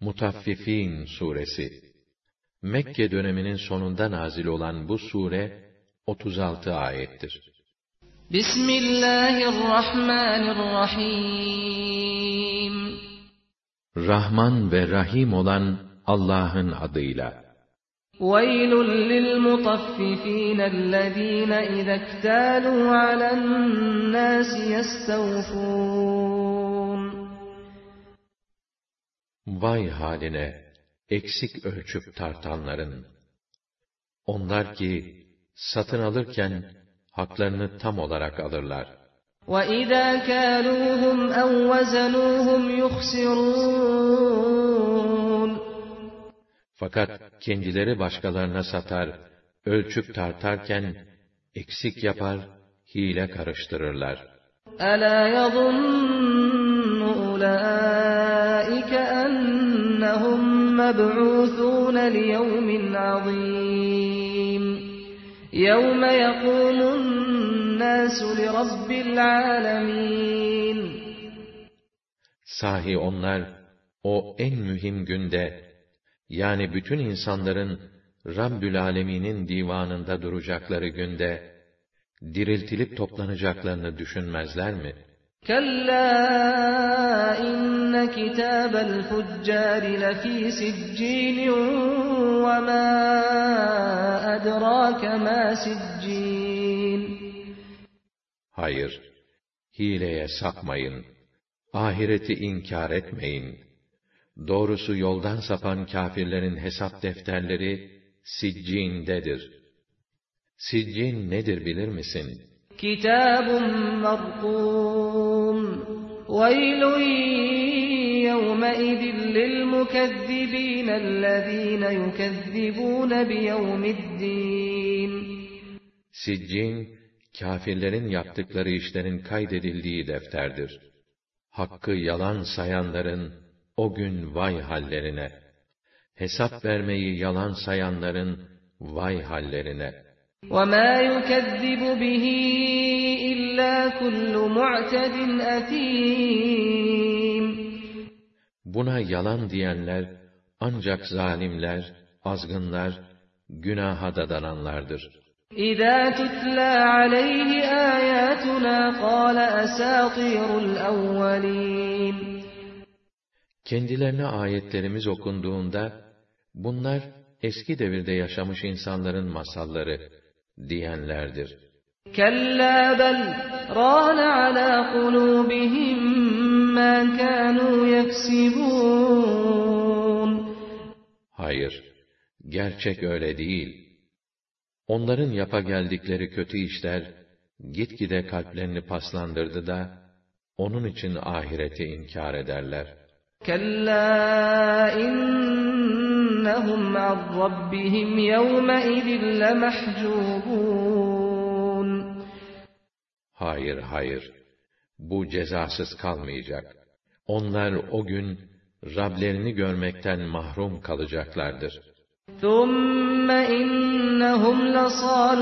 Mutaffifin suresi Mekke döneminin sonunda nazil olan bu sure 36 ayettir. Bismillahirrahmanirrahim Rahman ve Rahim olan Allah'ın adıyla. وَيْلٌ لِلْمُطَفِّفِينَ الَّذ۪ينَ اِذَا اكْتَالُوا عَلَى النَّاسِ يَسْتَوْفُونَ Vay haline eksik ölçüp tartanların. Onlar ki satın alırken haklarını tam olarak alırlar. وَإِذَا كَالُوهُمْ اَوْ وَزَنُوهُمْ يُخْسِرُونَ Fakat kendileri başkalarına satar, ölçüp tartarken eksik yapar, hile karıştırırlar. أَلَا يَظُنُّ مَبْعُوثُونَ لِيَوْمٍ عَظِيمٍ يَوْمَ يَقُومُ النَّاسُ لِرَبِّ الْعَالَمِينَ Sahi onlar, o en mühim günde, yani bütün insanların Rabbül Alemin'in divanında duracakları günde, diriltilip toplanacaklarını düşünmezler mi? Kalla inne kitabel fuccari lefi siccinin ve ma edrake ma siccin. Hayır, hileye sapmayın. Ahireti inkar etmeyin. Doğrusu yoldan sapan kafirlerin hesap defterleri siccindedir. Siccin nedir bilir misin? Kitabun markûn وَيْلٌ يَوْمَئِذٍ لِّلْمُكَذِّبِينَ الَّذِينَ يُكَذِّبُونَ بِيَوْمِ الدِّينِ Siccin, kâfirlerin yaptıkları işlerin kaydedildiği defterdir. Hakkı yalan sayanların, o gün vay hallerine! Hesap vermeyi yalan sayanların, vay hallerine! وَمَا يُكَذِّبُ بِهِ illa kullu mu'tedin etim. Buna yalan diyenler ancak zalimler, azgınlar, günaha dadananlardır. İza tutla aleyhi ayatuna qala asatirul evvelin. Kendilerine ayetlerimiz okunduğunda bunlar eski devirde yaşamış insanların masalları diyenlerdir. كَلَّا بَلْ رَانَ عَلَى قُلُوبِهِمْ مَا كَانُوا يَكْسِبُونَ Hayır, gerçek öyle değil. Onların yapa geldikleri kötü işler, gitgide kalplerini paslandırdı da, onun için ahireti inkar ederler. كَلَّا إِنَّهُمْ عَنْ رَبِّهِمْ يَوْمَئِذٍ لَمَحْجُوبُونَ Hayır, hayır. Bu cezasız kalmayacak. Onlar o gün Rablerini görmekten mahrum kalacaklardır. ثُمَّ اِنَّهُمْ لَصَالُ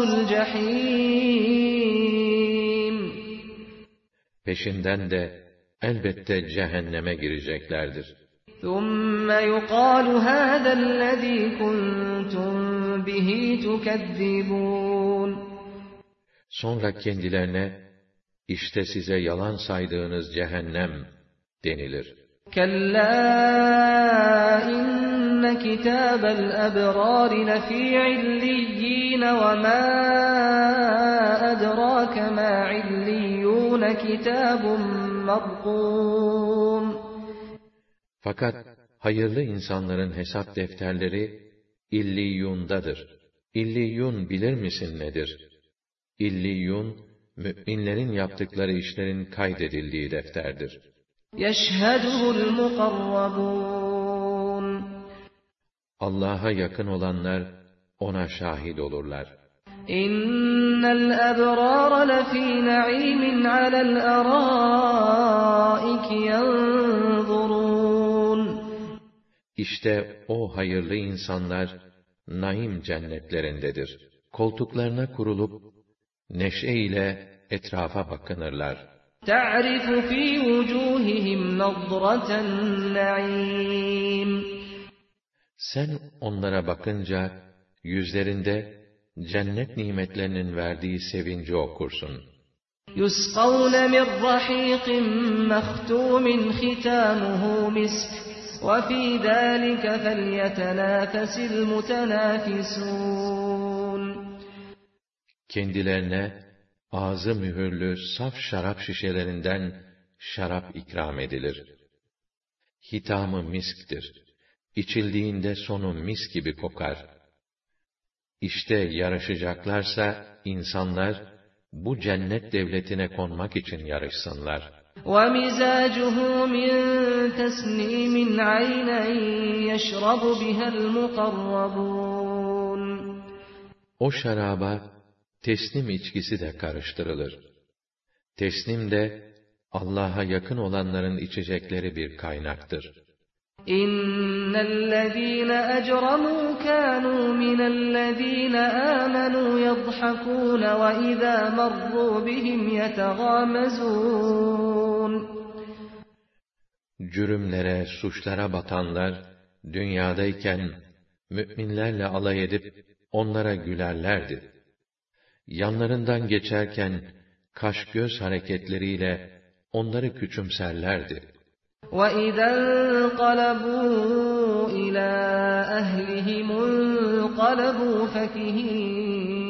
Peşinden de elbette cehenneme gireceklerdir. ثُمَّ يُقَالُ هَذَا الَّذ۪ي كُنْتُمْ بِهِ تُكَذِّبُونَ Sonra kendilerine, işte size yalan saydığınız cehennem denilir. Fakat hayırlı insanların hesap defterleri İlliyun'dadır. İlliyun bilir misin nedir?' İlliyun, müminlerin yaptıkları işlerin kaydedildiği defterdir. Allah'a yakın olanlar ona şahit olurlar. İnnel ebrar lefî na'imin alel arâik yanzurûn. İşte o hayırlı insanlar, naim cennetlerindedir. Koltuklarına kurulup neşe ile etrafa bakınırlar. تَعْرِفُ فِي وُجُوهِهِمْ نَضْرَةَ النَّعِيمِ Sen onlara bakınca, yüzlerinde cennet nimetlerinin verdiği sevinci okursun. يُسْقَوْنَ مِنْ رَحِيقٍ مَخْتُومٍ خِتَامُهُ مِسْكٌ وَفِي ذَٰلِكَ فَلْيَتَنَافَسِ الْمُتَنَافِسُونَ Kendilerine ağzı mühürlü saf şarap şişelerinden şarap ikram edilir. Hitamı misktir. İçildiğinde sonu mis gibi kokar. İşte yarışacaklarsa insanlar bu cennet devletine konmak için yarışsınlar. وَمِزَاجُهُ مِنْ تَسْنِيمٍ عَيْنًا يَشْرَبُ بِهَا الْمُقَرَّبُونَ O şaraba teslim içkisi de karıştırılır. Teslim de Allah'a yakın olanların içecekleri bir kaynaktır. اِنَّ الَّذ۪ينَ اَجْرَمُوا كَانُوا مِنَ الَّذ۪ينَ آمَنُوا يَضْحَكُونَ وَاِذَا مَرُّوا بِهِمْ يَتَغَامَزُونَ Cürümlere, suçlara batanlar, dünyadayken, müminlerle alay edip, onlara gülerlerdi. Yanlarından geçerken, kaş göz hareketleriyle, onları küçümserlerdi. وَإِذَا انقَلَبُوا إِلَى أَهْلِهِمُ انقَلَبُوا فَكِهِينَ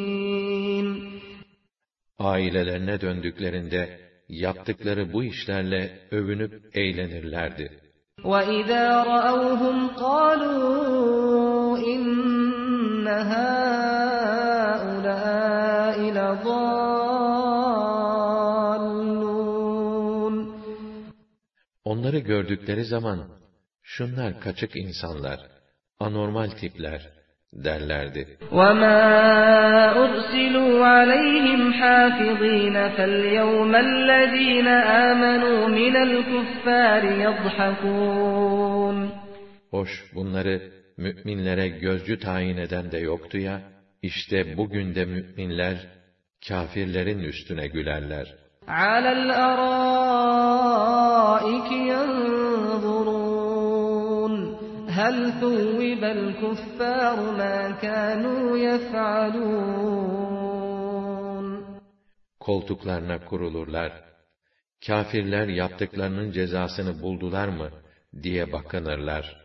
Ailelerine döndüklerinde, yaptıkları bu işlerle övünüp eğlenirlerdi. وَإِذَا رَأَوْهُمْ قَالُوا إِنَّ Onları gördükleri zaman, şunlar kaçık insanlar, anormal tipler, derlerdi. وَمَا أُرْسِلُوا عَلَيْهِمْ حَافِظِينَ فَالْيَوْمَ الَّذ۪ينَ آمَنُوا مِنَ الْكُفَّارِ يَضْحَكُونَ Hoş, bunları müminlere gözcü tayin eden de yoktu ya, işte bugün de müminler, kafirlerin üstüne gülerler. عَلَى الْأَرَائِكِ يَنْظُرُونَ هَلْ ثُوِّبَ الْكُفَّارُ مَا كَانُوا يَفْعَلُونَ Koltuklarına kurulurlar. Kafirler yaptıklarının cezasını buldular mı diye bakınırlar.